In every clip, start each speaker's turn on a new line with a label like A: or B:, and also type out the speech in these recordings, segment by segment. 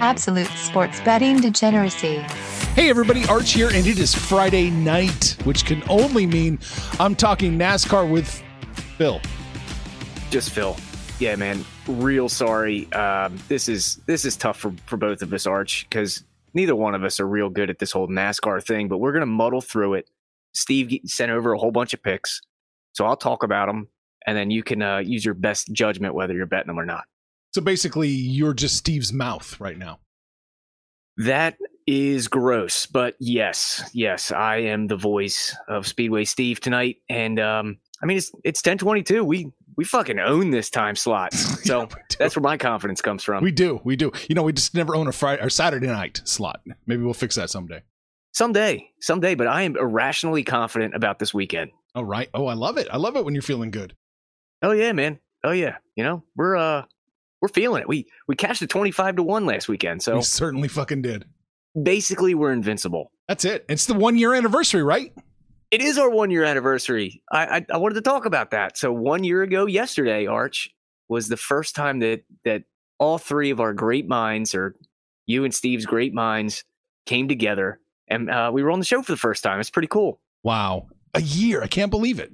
A: Absolute sports betting degeneracy.
B: Hey everybody, Arch here, and it is Friday night, which can only mean I'm talking NASCAR with Phil.
C: Just Phil. Yeah, man. Real sorry. Um, this is this is tough for, for both of us, Arch, because neither one of us are real good at this whole NASCAR thing. But we're gonna muddle through it. Steve sent over a whole bunch of picks, so I'll talk about them, and then you can uh, use your best judgment whether you're betting them or not.
B: So basically, you're just Steve's mouth right now.
C: That is gross, but yes, yes, I am the voice of Speedway Steve tonight, and um, I mean it's it's ten twenty two. We we fucking own this time slot, so
B: Yeah,
C: that's where my confidence comes from.
B: We do, we do. You know, we just never own a Friday or Saturday night slot. Maybe we'll fix that someday.
C: someday, someday, but I am irrationally confident about this weekend.
B: All right. Oh, I love it. I love it when you're feeling good.
C: Oh yeah, man. Oh yeah. You know we're uh we're feeling it. We we cashed a twenty five to one last weekend, so
B: We certainly fucking did.
C: basically we're invincible.
B: That's it. It's the one year anniversary, right?
C: It is our one year anniversary. I, I I wanted to talk about that. So one year ago, yesterday, Arch was the first time that that all three of our great minds, or you and Steve's great minds, came together, and uh, we were on the show for the first time. It's pretty cool.
B: Wow. A year. I can't believe it.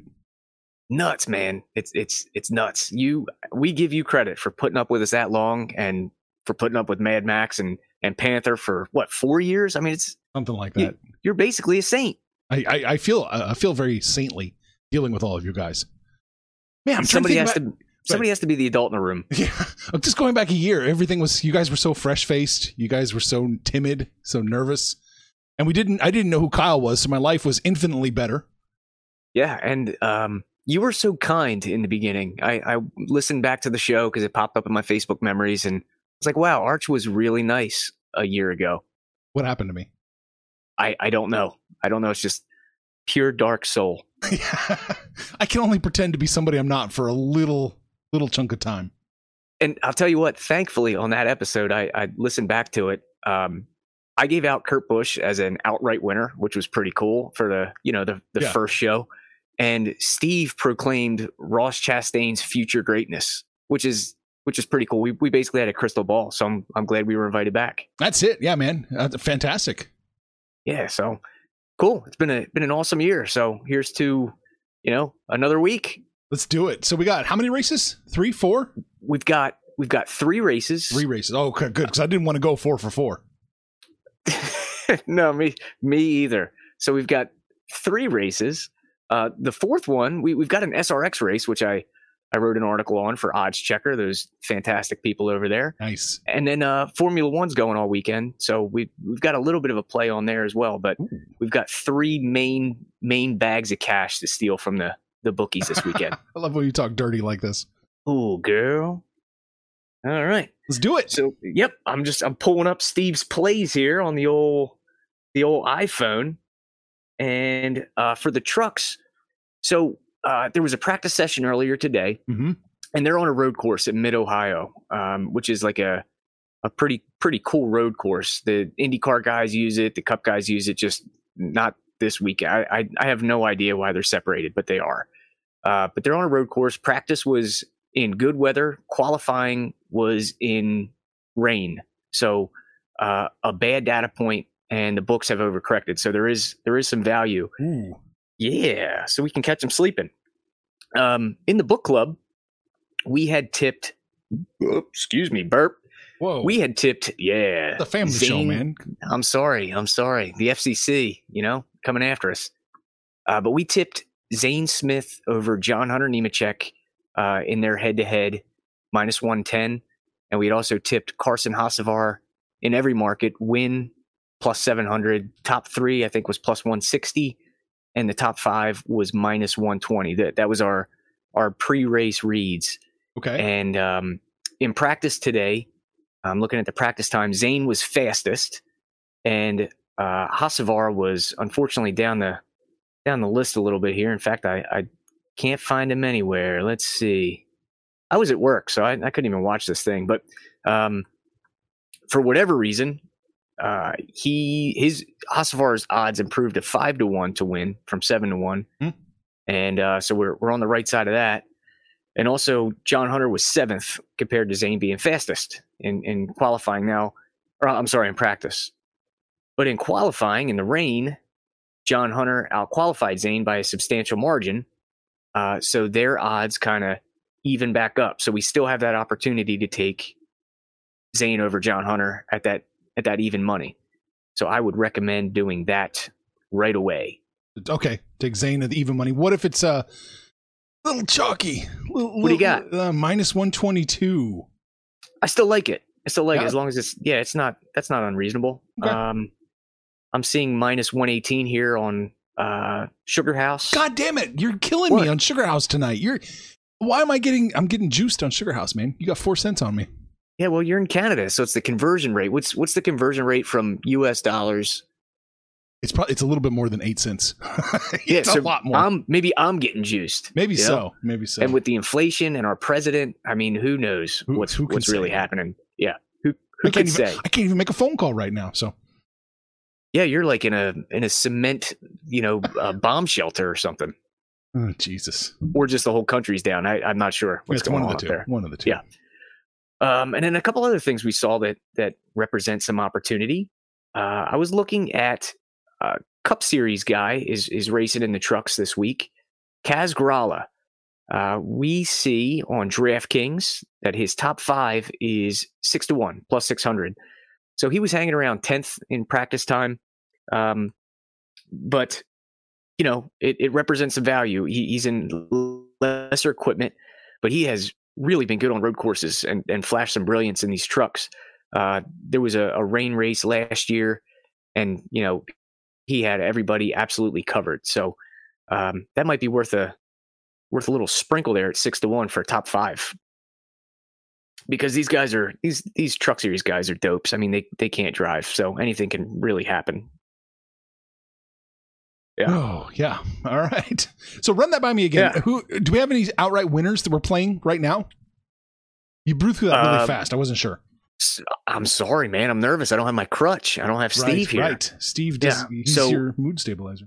C: Nuts, man. It's it's it's nuts. You we give you credit for putting up with us that long, and for putting up with Mad Max and and Panther for what four years? I mean, it's
B: Something like that.
C: you're basically a saint.
B: I, I, I feel I feel very saintly dealing with all of you guys. Man, I'm
C: somebody
B: trying
C: has
B: to
C: to somebody has to be the adult in the room.
B: Yeah, I'm just going back a year. Everything was you guys were so fresh faced. You guys were so timid, so nervous, and we didn't. I didn't know who Kyle was, so my life was infinitely better.
C: Yeah, and um, you were so kind in the beginning. I, I listened back to the show because it popped up in my Facebook memories, and it's like, wow, Arch was really nice a year ago.
B: What happened to me?
C: I, I don't know. I don't know. It's just pure dark soul.
B: I can only pretend to be somebody I'm not for a little little chunk of time.
C: And I'll tell you what. Thankfully, on that episode, I, I listened back to it. Um, I gave out Kurt Busch as an outright winner, which was pretty cool for the you know the the
B: Yeah.
C: first show. And Steve proclaimed Ross Chastain's future greatness, which is which is pretty cool. We we basically had a crystal ball, so I'm I'm glad we were invited back.
B: That's it. Yeah, man. Uh, fantastic.
C: Yeah, so cool. It's been a been an awesome year. So here's to you know another week.
B: Let's do it. So we got how many races? Three, four,
C: We've got we've got three races.
B: three races. Oh, okay, good. Because I didn't want to go four for four.
C: no, me me either. So we've got three races. Uh, the fourth one, we, we've got an SRX race, which I I wrote an article on for Odds Checker. Those fantastic people over there,
B: Nice.
C: and then uh, Formula One's going all weekend. So we we've got a little bit of a play on there as well. But we've got three main main bags of cash to steal from the the bookies this weekend.
B: I love when you talk dirty like this.
C: Oh, girl. All right.
B: Let's do it.
C: So, yep, I'm just I'm pulling up Steve's plays here on the old the old iPhone, and uh, for the trucks. So uh, there was a practice session earlier today,
B: hmm
C: and they're on a road course at Mid Ohio, um, which is like a a pretty pretty cool road course. The IndyCar guys use it, the Cup guys use it. Just not this week. I I, I have no idea why they're separated, but they are. Uh, but they're on a road course. Practice was in good weather. Qualifying was in rain. So uh, a bad data point, and the books have overcorrected. So there is there is some value.
B: Ooh.
C: Yeah, so we can catch them sleeping. Um, in the book club, we had tipped oh, excuse me, burp.
B: Whoa.
C: We had tipped, yeah.
B: the family show, man.
C: I'm sorry. I'm sorry. The FCC, you know, coming after us. Uh, but we tipped Zane Smith over John Hunter Nemechek uh, in their head to head minus 110. And we had also tipped Carson Hocevar in every market win plus 700. Top three, I think, was plus 160. And the top five was minus 120. That, that was our, our pre race reads.
B: Okay.
C: And um, in practice today, I'm looking at the practice time. Zane was fastest, and uh, Hocevar was unfortunately down the down the list a little bit here. In fact, I, I can't find him anywhere. Let's see. I was at work, so I, I couldn't even watch this thing. But um, for whatever reason, uh, he his Hocevar's odds improved to five to one to win from seven to one,
B: Hmm.
C: and uh, so we're we're on the right side of that. And also, John Hunter was seventh compared to Zane being fastest in, in qualifying now. Or I'm sorry, in practice. But in qualifying in the rain, John Hunter outqualified Zane by a substantial margin. Uh, so their odds kind of even back up. So we still have that opportunity to take Zane over John Hunter at that at that even money. So I would recommend doing that right away.
B: Okay. Take Zane at the even money. What if it's a uh, little chalky? Little,
C: What do you
B: got? Uh, minus 122.
C: I still like it. I still like it as long as it's yeah, it's not that's not unreasonable.
B: Okay.
C: Um I'm seeing minus 118 here on uh Sugar House.
B: God damn it. You're killing me on Sugar House tonight. You're. Why am I getting. I'm getting juiced on Sugar House, man. You got four cents on me.
C: Yeah, well, you're in Canada, so it's the conversion rate. What's what's the conversion rate from US dollars?
B: It's probably it's a little bit more than eight cents.
C: Yeah,
B: it's
C: so
B: a lot more.
C: I'm maybe I'm getting juiced.
B: Maybe
C: you know?
B: so. Maybe so.
C: And with the inflation and our president, I mean, who knows
B: Who-
C: what's
B: who
C: what's really happening? Yeah, who who
B: I can't even.
C: say?
B: I can't even make a phone call right now. So
C: Yeah, you're like in a in a cement, you know, uh, bomb shelter or something,
B: oh, Jesus.
C: or just the whole country's down. I, I'm not sure what's
B: it's
C: going
B: one
C: on
B: of the two.
C: there.
B: One of the two.
C: Yeah. Um, and then a couple other things we saw that that represent some opportunity. Uh, I was looking at uh, Cup Series guy is is racing in the trucks this week. Kaz Grala. Uh, we see on DraftKings that his top five is six to one plus six hundred. So he was hanging around tenth in practice time, um, but you know it, it represents some value. He, he's in lesser equipment, but he has really been good on road courses and, and flashed some brilliance in these trucks. Uh, there was a, a rain race last year, and you know he had everybody absolutely covered. So um, that might be worth a worth a little sprinkle there at six to one for top five. Because these guys are these these truck series guys are dopes. I mean they they can't drive, so anything can really happen. Yeah.
B: Oh yeah. All right. So run that by me again.
C: Yeah.
B: Who do we have any outright winners that we're playing right now? You blew through that really
C: Uh,
B: fast. I wasn't sure.
C: I'm sorry, man. I'm nervous. I don't have my crutch. I don't have Steve
B: right,
C: here.
B: Right. Steve does,
C: Yeah,
B: he's
C: so-
B: your mood stabilizer.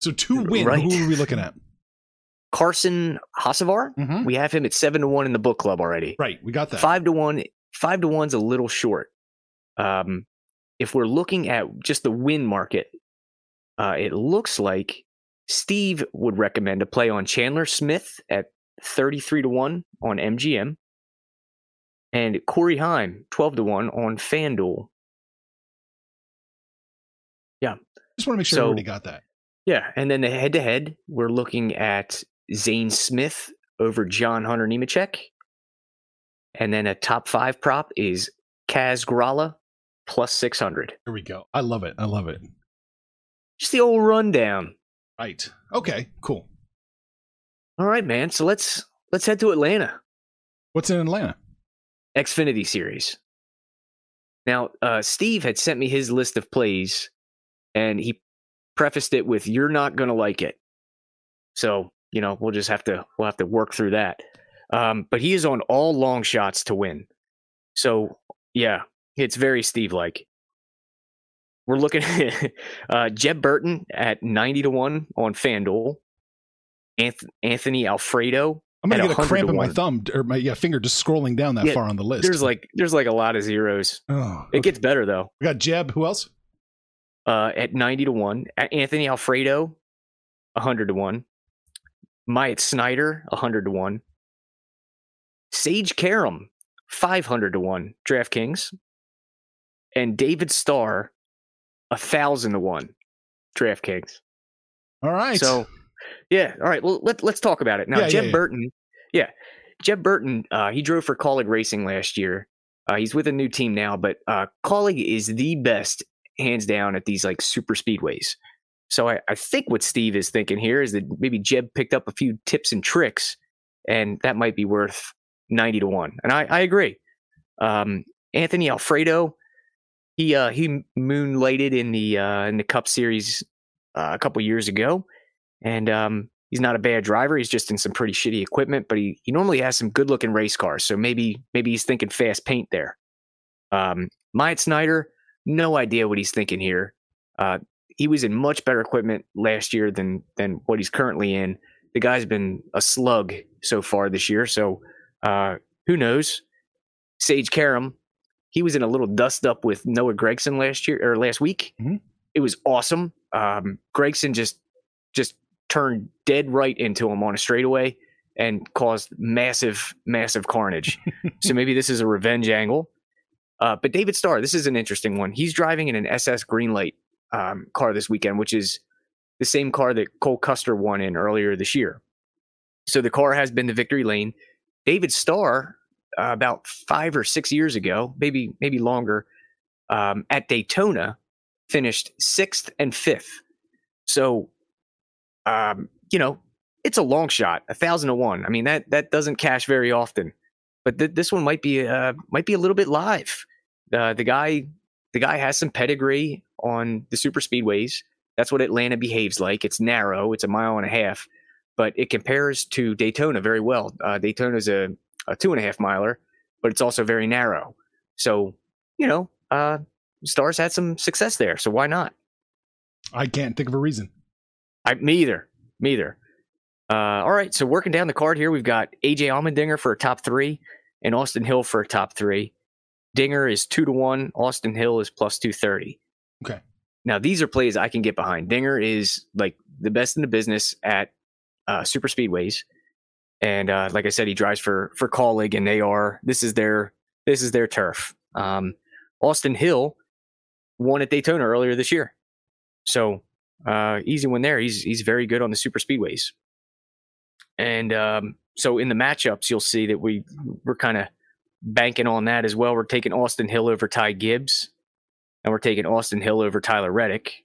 B: So two win.
C: Right.
B: Who are we looking at?
C: Carson Hocevar.
B: Mhm.
C: We have him at seven to one in the book club already.
B: Right. We got that.
C: Five to one. Five to one's a little short. Um, if we're looking at just the win market, uh, it looks like Steve would recommend a play on Chandler Smith at thirty-three to one on MGM, and Corey Heim twelve to one on FanDuel. Yeah.
B: Just want to make sure
C: so-
B: already got that.
C: Yeah, and then the head-to-head, we're looking at Zane Smith over John Hunter Nemechek, and then a top five prop is Kaz Grala plus six hundred.
B: Here we go. I love it. I love it.
C: Just the old rundown.
B: Right. Okay. Cool.
C: All right, man. So let's let's head to Atlanta.
B: What's in Atlanta?
C: Xfinity Series. Now, uh, Steve had sent me his list of plays, and he prefaced it with "You're not going to like it." So you know, we'll just have to we'll have to work through that. Um, but he is on all long shots to win. So yeah, it's very Steve like. We're looking at uh, Jeb Burton at ninety to one on FanDuel. Anth- Anthony Alfredo
B: I'm gonna get a
C: 100
B: cramp
C: to
B: in my thumb or my yeah, finger just scrolling down that
C: Yeah,
B: far on the list.
C: there's like there's like a lot of zeros.
B: oh,
C: It gets better though.
B: we got Jeb. Who else?
C: Uh, at ninety to one, A- Anthony Alfredo, hundred to one, Myatt Snyder, hundred to one, Sage Karam 500 to 1 DraftKings, and David Starr, a 1,000 to 1 DraftKings.
B: All right.
C: So, yeah. All right. Well, let, let's talk about it. Now,
B: Yeah,
C: Jeb
B: yeah, yeah.
C: Burton, yeah. Jeb Burton, uh, he drove for Kaulig Racing last year. Uh, he's with a new team now, but uh, Kaulig is the best, hands down, at these like super speedways. So I, I think what Steve is thinking here is that maybe Jeb picked up a few tips and tricks, and that might be worth 90 to 1. And I, I agree. Um, Anthony Alfredo, he uh, he moonlighted in the uh, in the Cup Series uh, a couple years ago, and um, he's not a bad driver. He's just in some pretty shitty equipment, but he he normally has some good looking race cars. So maybe maybe he's thinking fast paint there. Um, Myatt Snyder, no idea what he's thinking here. Uh, he was in much better equipment last year than than what he's currently in. The guy's been a slug so far this year, so uh, who knows? Sage Karam, he was in a little dust up with Noah Gragson last year or last week.
B: Mhm.
C: It was awesome. Um, Gragson just just turned dead right into him on a straightaway and caused massive, massive carnage. so maybe this is a revenge angle. Uh, but David Starr, this is an interesting one. He's driving in an SS Greenlight um, car this weekend, which is the same car that Cole Custer won in earlier this year. So the car has been to victory lane. David Starr, uh, about five or six years ago, maybe maybe longer, um, at Daytona, finished sixth and fifth. So, um, you know, it's a long shot, a thousand to one. I mean that that doesn't cash very often, but th- this one might be uh, might be a little bit live. Uh, the guy the guy has some pedigree on the super speedways. That's what Atlanta behaves like. It's narrow. It's a mile and a half, but it compares to Daytona very well. Uh, Daytona's a, a two and a half miler, but it's also very narrow. So, you know, uh, Stars had some success there. So why not?
B: I can't think of a reason.
C: I, me either. Me either. Uh, all right. So working down the card here, we've got AJ Allmendinger for a top three and Austin Hill for a top three. Dinger is two to one. Austin Hill is plus 230.
B: Okay.
C: Now, these are plays I can get behind. Dinger is like the best in the business at uh, super speedways. And uh, like I said, he drives for for Kaulig, and they are this is their this is their turf. Um, Austin Hill won at Daytona earlier this year, so uh, easy win there. He's he's very good on the super speedways. And um, so in the matchups, you'll see that we we're kind of banking on that as well. We're taking Austin Hill over Ty Gibbs, and we're taking Austin Hill over Tyler Reddick.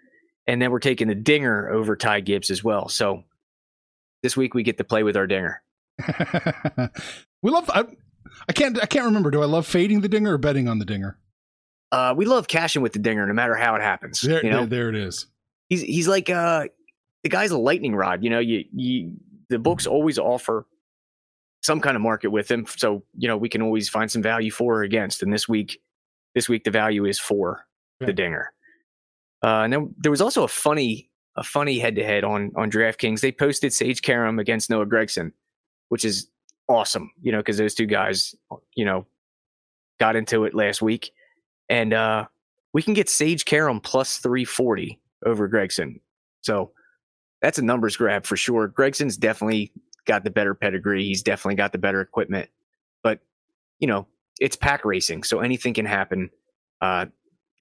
C: And then we're taking the dinger over Ty Gibbs as well. So this week we get to play with our dinger.
B: we love. I, I can't. I can't remember. Do I love fading the dinger or betting on the dinger?
C: Uh, we love cashing with the dinger no matter how it happens.
B: There,
C: you know,
B: there, there it is.
C: he's he's like uh the guy's a lightning rod. You know, you you the books always offer some kind of market with him, so you know we can always find some value for or against. And this week, this week the value is for the dinger. Uh, and then there was also a funny a funny head to head on on DraftKings. They posted Sage Karam against Noah Gragson, which is awesome. You know, because those two guys, you know, got into it last week, and uh, we can get Sage Karam plus three forty over Gragson. So that's a numbers grab for sure. Gragson's definitely got the better pedigree. He's definitely got the better equipment. But, you know, it's pack racing, so anything can happen. Uh,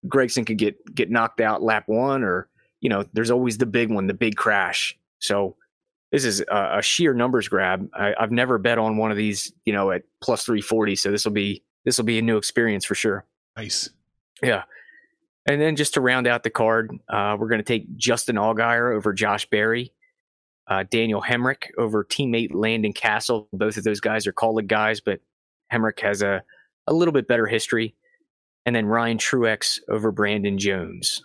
C: Gragson could get get knocked out lap one, or you know, there's always the big one, the big crash. So this is a, a sheer numbers grab. I, I've never bet on one of these, you know, at plus three forty. So this will be this will be a new experience for sure.
B: Nice.
C: Yeah. And then just to round out the card, uh, we're going to take Justin Allgaier over Josh Berry, uh, Daniel Hemric over teammate Landon Cassill. Both of those guys are Kaulig guys, but Hemric has a, a little bit better history. And then Ryan Truex over Brandon Jones.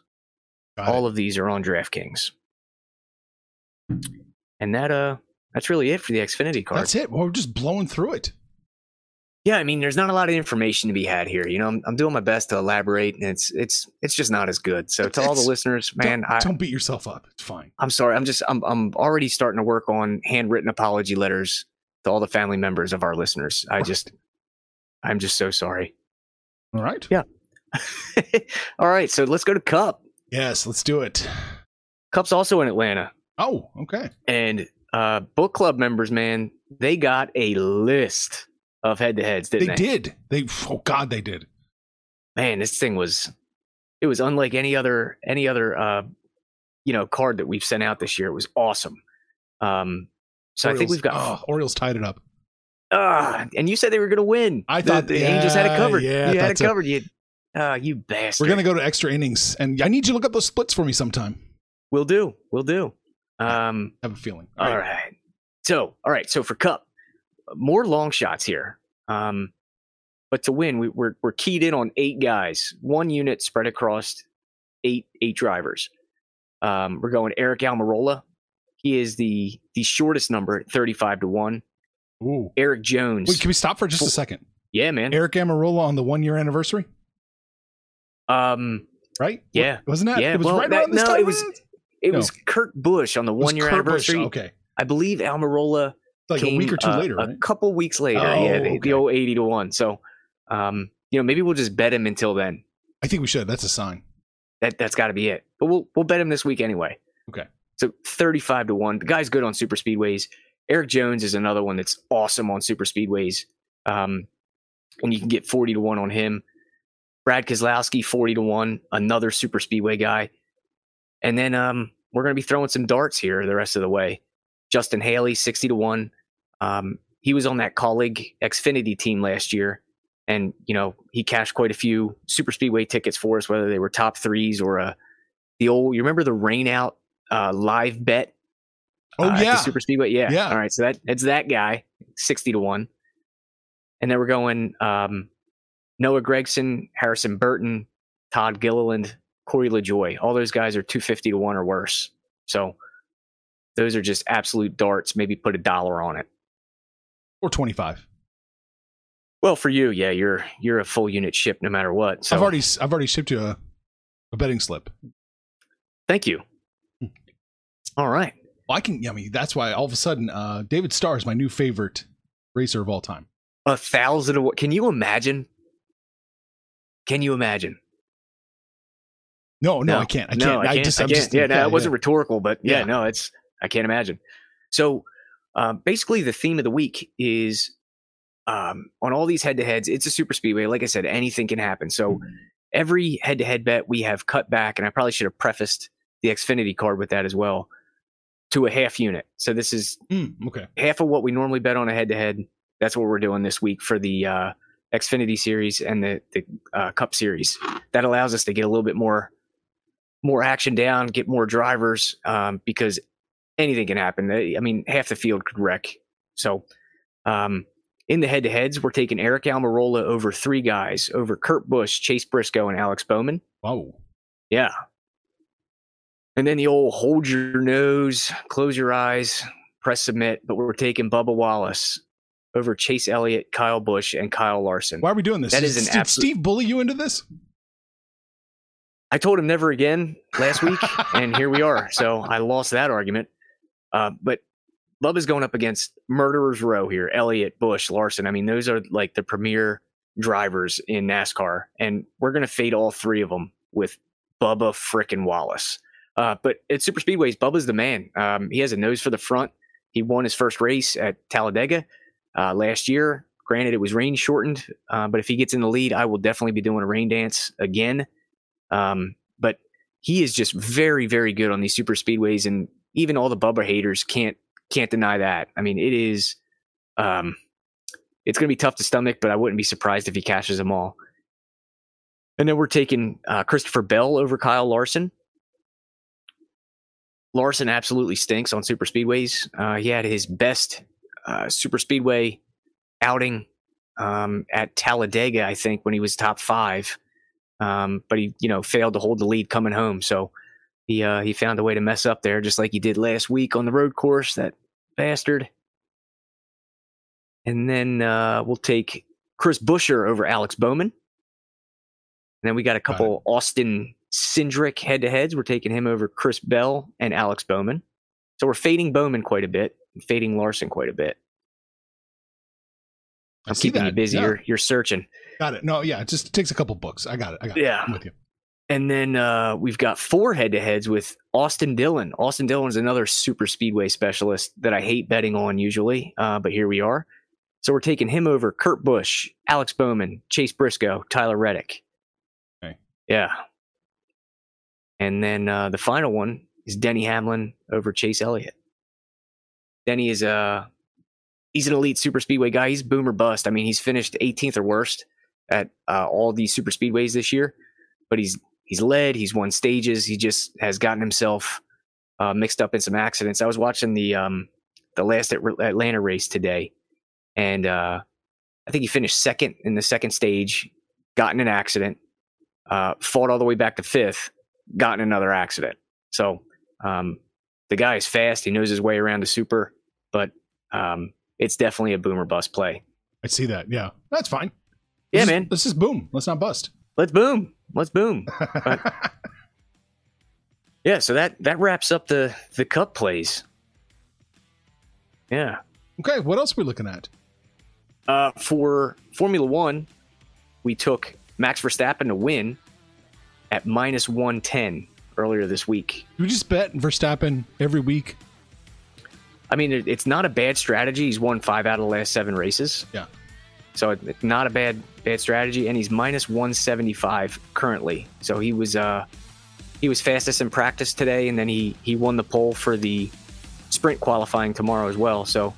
B: Got
C: All
B: it.
C: of these are on DraftKings. And that uh that's really it for the Xfinity card.
B: That's it. Well, we're just blowing through it.
C: Yeah, I mean, there's not a lot of information to be had here. You know, I'm, I'm doing my best to elaborate, and it's it's it's just not as good. So to all the listeners, man,
B: don't,
C: I,
B: don't beat yourself up. It's fine.
C: I'm sorry. I'm just I'm I'm already starting to work on handwritten apology letters to all the family members of our listeners. I just I'm just so sorry.
B: All right.
C: Yeah. all right, so let's go to Cup.
B: Yes, let's do it.
C: Cup's also in Atlanta,
B: Oh, okay.
C: and uh, book club members, man, they got a list of head-to-heads, didn't
B: They
C: they?
B: did. They. Oh God, they did.
C: man, this thing was it was unlike any other any other uh you know card that we've sent out this year. It was awesome. Um so I think we've got
B: Oh, Orioles tied it up.
C: Ah, and you said they were going to win.
B: I
C: The-
B: thought-
C: the, Angels had it covered.
B: yeah,
C: you had it covered. You ah, you bastard.
B: We're gonna go to extra innings, and I need you to look up those splits for me sometime.
C: We'll do. We'll do. Um
B: I have a feeling.
C: all right. So, all right, so for Cup, more long shots here. Um but to win, we, we're we're keyed in on eight guys, one unit spread across eight eight drivers. Um, we're going Eric Almirola. He is the the shortest number thirty five to one.
B: Ooh.
C: Eric Jones.
B: Wait, can we stop for just a second?
C: yeah, man.
B: Eric Almirola on the one year anniversary,
C: um,
B: right?
C: Yeah.
B: Wasn't that?
C: Yeah,
B: It was
C: well,
B: right
C: that-
B: around this
C: no,
B: time.
C: it was- it
B: No.
C: was Kurt Busch on the one year anniversary.
B: Okay.
C: I believe Almirola
B: Like
C: came
B: a week or two
C: uh,
B: later,
C: a couple weeks later.
B: Oh,
C: yeah, the,
B: okay.
C: the old eighty to one. So, um, you know, maybe we'll just bet him until then.
B: I think we should. That's a sign.
C: That that's got to be it. But we'll we'll bet him this week anyway.
B: Okay.
C: So thirty five to one. The guy's good on super speedways. Eric Jones is another one that's awesome on super speedways. Um, and you can get forty to one on him. Brad Keselowski forty to one, another super speedway guy. And then um, we're going to be throwing some darts here the rest of the way. Justin Haley sixty to one. Um, he was on that Kaulig Xfinity team last year, and you know he cashed quite a few super speedway tickets for us, whether they were top threes or uh, the old. You remember the rain out uh, live bet?
B: Oh
C: uh,
B: yeah.
C: super speedway. Yeah,
B: Yeah.
C: All right, so that it's that guy, sixty to one, and then we're going um, Noah Gragson, Harrison Burton, Todd Gilliland, Corey LaJoie. All those guys are two fifty to one or worse. So those are just absolute darts. Maybe put a dollar on it.
B: or twenty five.
C: Well, for you, yeah, you're you're a full unit ship no matter what. So
B: I've already I've already shipped you a, a betting slip.
C: thank you.
B: Hmm.
C: All right.
B: Well, I can. I mean, that's why all of a sudden, uh, David Starr is my new favorite racer of all time.
C: A thousand. Of, can you imagine? Can you imagine?
B: No, no, I can't. I
C: No,
B: can't.
C: I can't.
B: just,
C: I
B: I'm
C: can't.
B: just-
C: yeah, no, it wasn't rhetorical, but yeah,
B: Yeah.
C: no, it's I can't imagine. So, um, basically, the theme of the week is um, on all these head-to-heads. It's a super speedway. Like I said, anything can happen. So, every head-to-head bet we have cut back, and I probably should have prefaced the Xfinity card with that as well, to a half unit. So this is
B: Mm, okay.
C: half of what we normally bet on a head-to-head. That's what we're doing this week for the uh, Xfinity series and the the uh, Cup series. That allows us to get a little bit more more action down, get more drivers um, because anything can happen. I mean, half the field could wreck. So um, in the head-to-heads, we're taking Eric Almirola over three guys over Kurt Busch, Chase Briscoe, and Alex Bowman.
B: Whoa.
C: Yeah. And then the old hold your nose, close your eyes, press submit. But we're taking Bubba Wallace over Chase Elliott, Kyle Busch, and Kyle Larson.
B: Why are we doing this?
C: That is an
B: Did
C: absolute-
B: Steve bully you into this?
C: I told him never again last week, and here we are. So I lost that argument. Uh, but Bubba's going up against murderers row here: Elliott, Busch, Larson. I mean, those are like the premier drivers in NASCAR, and we're going to fade all three of them with Bubba frickin' Wallace. Uh, but at super speedways, Bubba's the man. Um, he has a nose for the front. He won his first race at Talladega uh, last year. Granted, it was rain shortened, uh, but if he gets in the lead, I will definitely be doing a rain dance again. Um, but he is just very, very good on these super speedways, and even all the Bubba haters can't can't deny that. I mean, it is. Um, it's going to be tough to stomach, but I wouldn't be surprised if he cashes them all. And then we're taking uh, Christopher Bell over Kyle Larson. Larson absolutely stinks on super speedways. Uh, he had his best uh, super speedway outing um, at Talladega, I think, when he was top five. Um, but he, you know, failed to hold the lead coming home. So he uh, he found a way to mess up there, just like he did last week on the road course. That bastard. And then uh, we'll take Chris Buescher over Alex Bowman. And then we got a couple Austin Cindric head to heads. We're taking him over Chris Bell and Alex Bowman. So we're fading Bowman quite a bit fading Larson quite a bit. I'm keeping you busy.
B: Yeah.
C: You're, you're searching.
B: Got it. No, yeah, it just takes a couple books. I got it. I got it.
C: Yeah.
B: I'm with you.
C: And then uh, we've got four head to heads with Austin Dillon. Austin Dillon is another super speedway specialist that I hate betting on usually, uh, but here we are. So we're taking him over Kurt Busch, Alex Bowman, Chase Briscoe, Tyler Reddick.
B: Okay.
C: Yeah. And then uh, the final one is Denny Hamlin over Chase Elliott. Denny is a he's an elite super speedway guy. He's boomer bust. I mean, he's finished 18th or worst at uh, all these super speedways this year, but he's he's led. He's won stages. He just has gotten himself uh, mixed up in some accidents. I was watching the um, the last Atlanta race today, and uh, I think he finished second in the second stage. Got in an accident, uh, fought all the way back to fifth, got in another accident. So um, the guy is fast. He knows his way around the super, but um, it's definitely a boomer bust play.
B: I see that. Yeah, that's fine.
C: Yeah,
B: Let's-
C: man.
B: Let's just boom. Let's not bust.
C: Let's boom. Let's boom. Yeah, so that that wraps up the the cup plays. Yeah.
B: okay, what else are we looking at?
C: Uh, for Formula One, we took Max Verstappen to win at minus one ten earlier this week.
B: We just bet Verstappen every week?
C: I mean, it, it's not a bad strategy. He's won five out of the last seven races,
B: Yeah.
C: so it, it's not a bad bad strategy. And he's minus one seventy five currently. So he was uh he was fastest in practice today, and then he he won the pole for the sprint qualifying tomorrow as well. So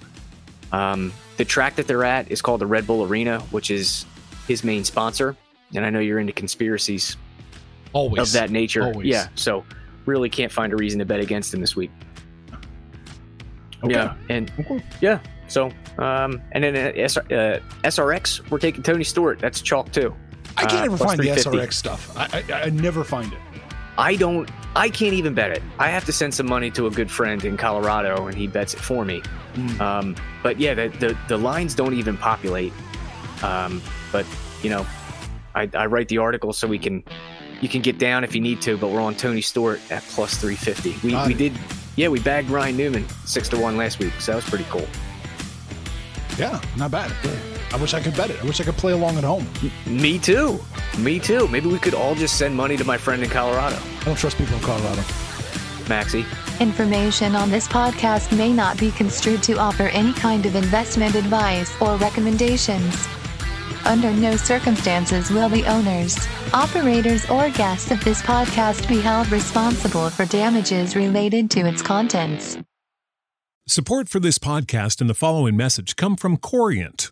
C: um, the track that they're at is called the Red Bull Arena, which is his main sponsor. And I know you're into conspiracies
B: Always.
C: of that nature.
B: Always.
C: Yeah. So really can't find a reason to bet against him this week.
B: Okay.
C: Yeah. And
B: Okay.
C: yeah. So um, and then uh, SR, uh, SRX, we're taking Tony Stewart. That's chalk too.
B: I can't
C: Uh,
B: ever find the SRX stuff. I, I I never find it.
C: I don't. I can't even bet it. I have to send some money to a good friend in Colorado, and he bets it for me.
B: Hmm.
C: Um, but yeah, the, the the lines don't even populate. Um, but you know, I, I write the article so we can you can get down if you need to. But we're on Tony Stewart at plus three fifty. We
B: Got
C: we
B: it.
C: did. Yeah, we bagged Ryan Newman six to one last week, so that was pretty cool.
B: Yeah, not bad. I wish I could bet it. I wish I could play along at home.
C: Me too. Me too. Maybe we could all just send money to my friend in Colorado,
B: I don't trust people in Colorado.
C: Maxie.
A: Information on this podcast may not be construed to offer any kind of investment advice or recommendations. Under no circumstances will the owners, operators, or guests of this podcast be held responsible for damages related to its contents.
D: Support for this podcast and the following message come from Corient.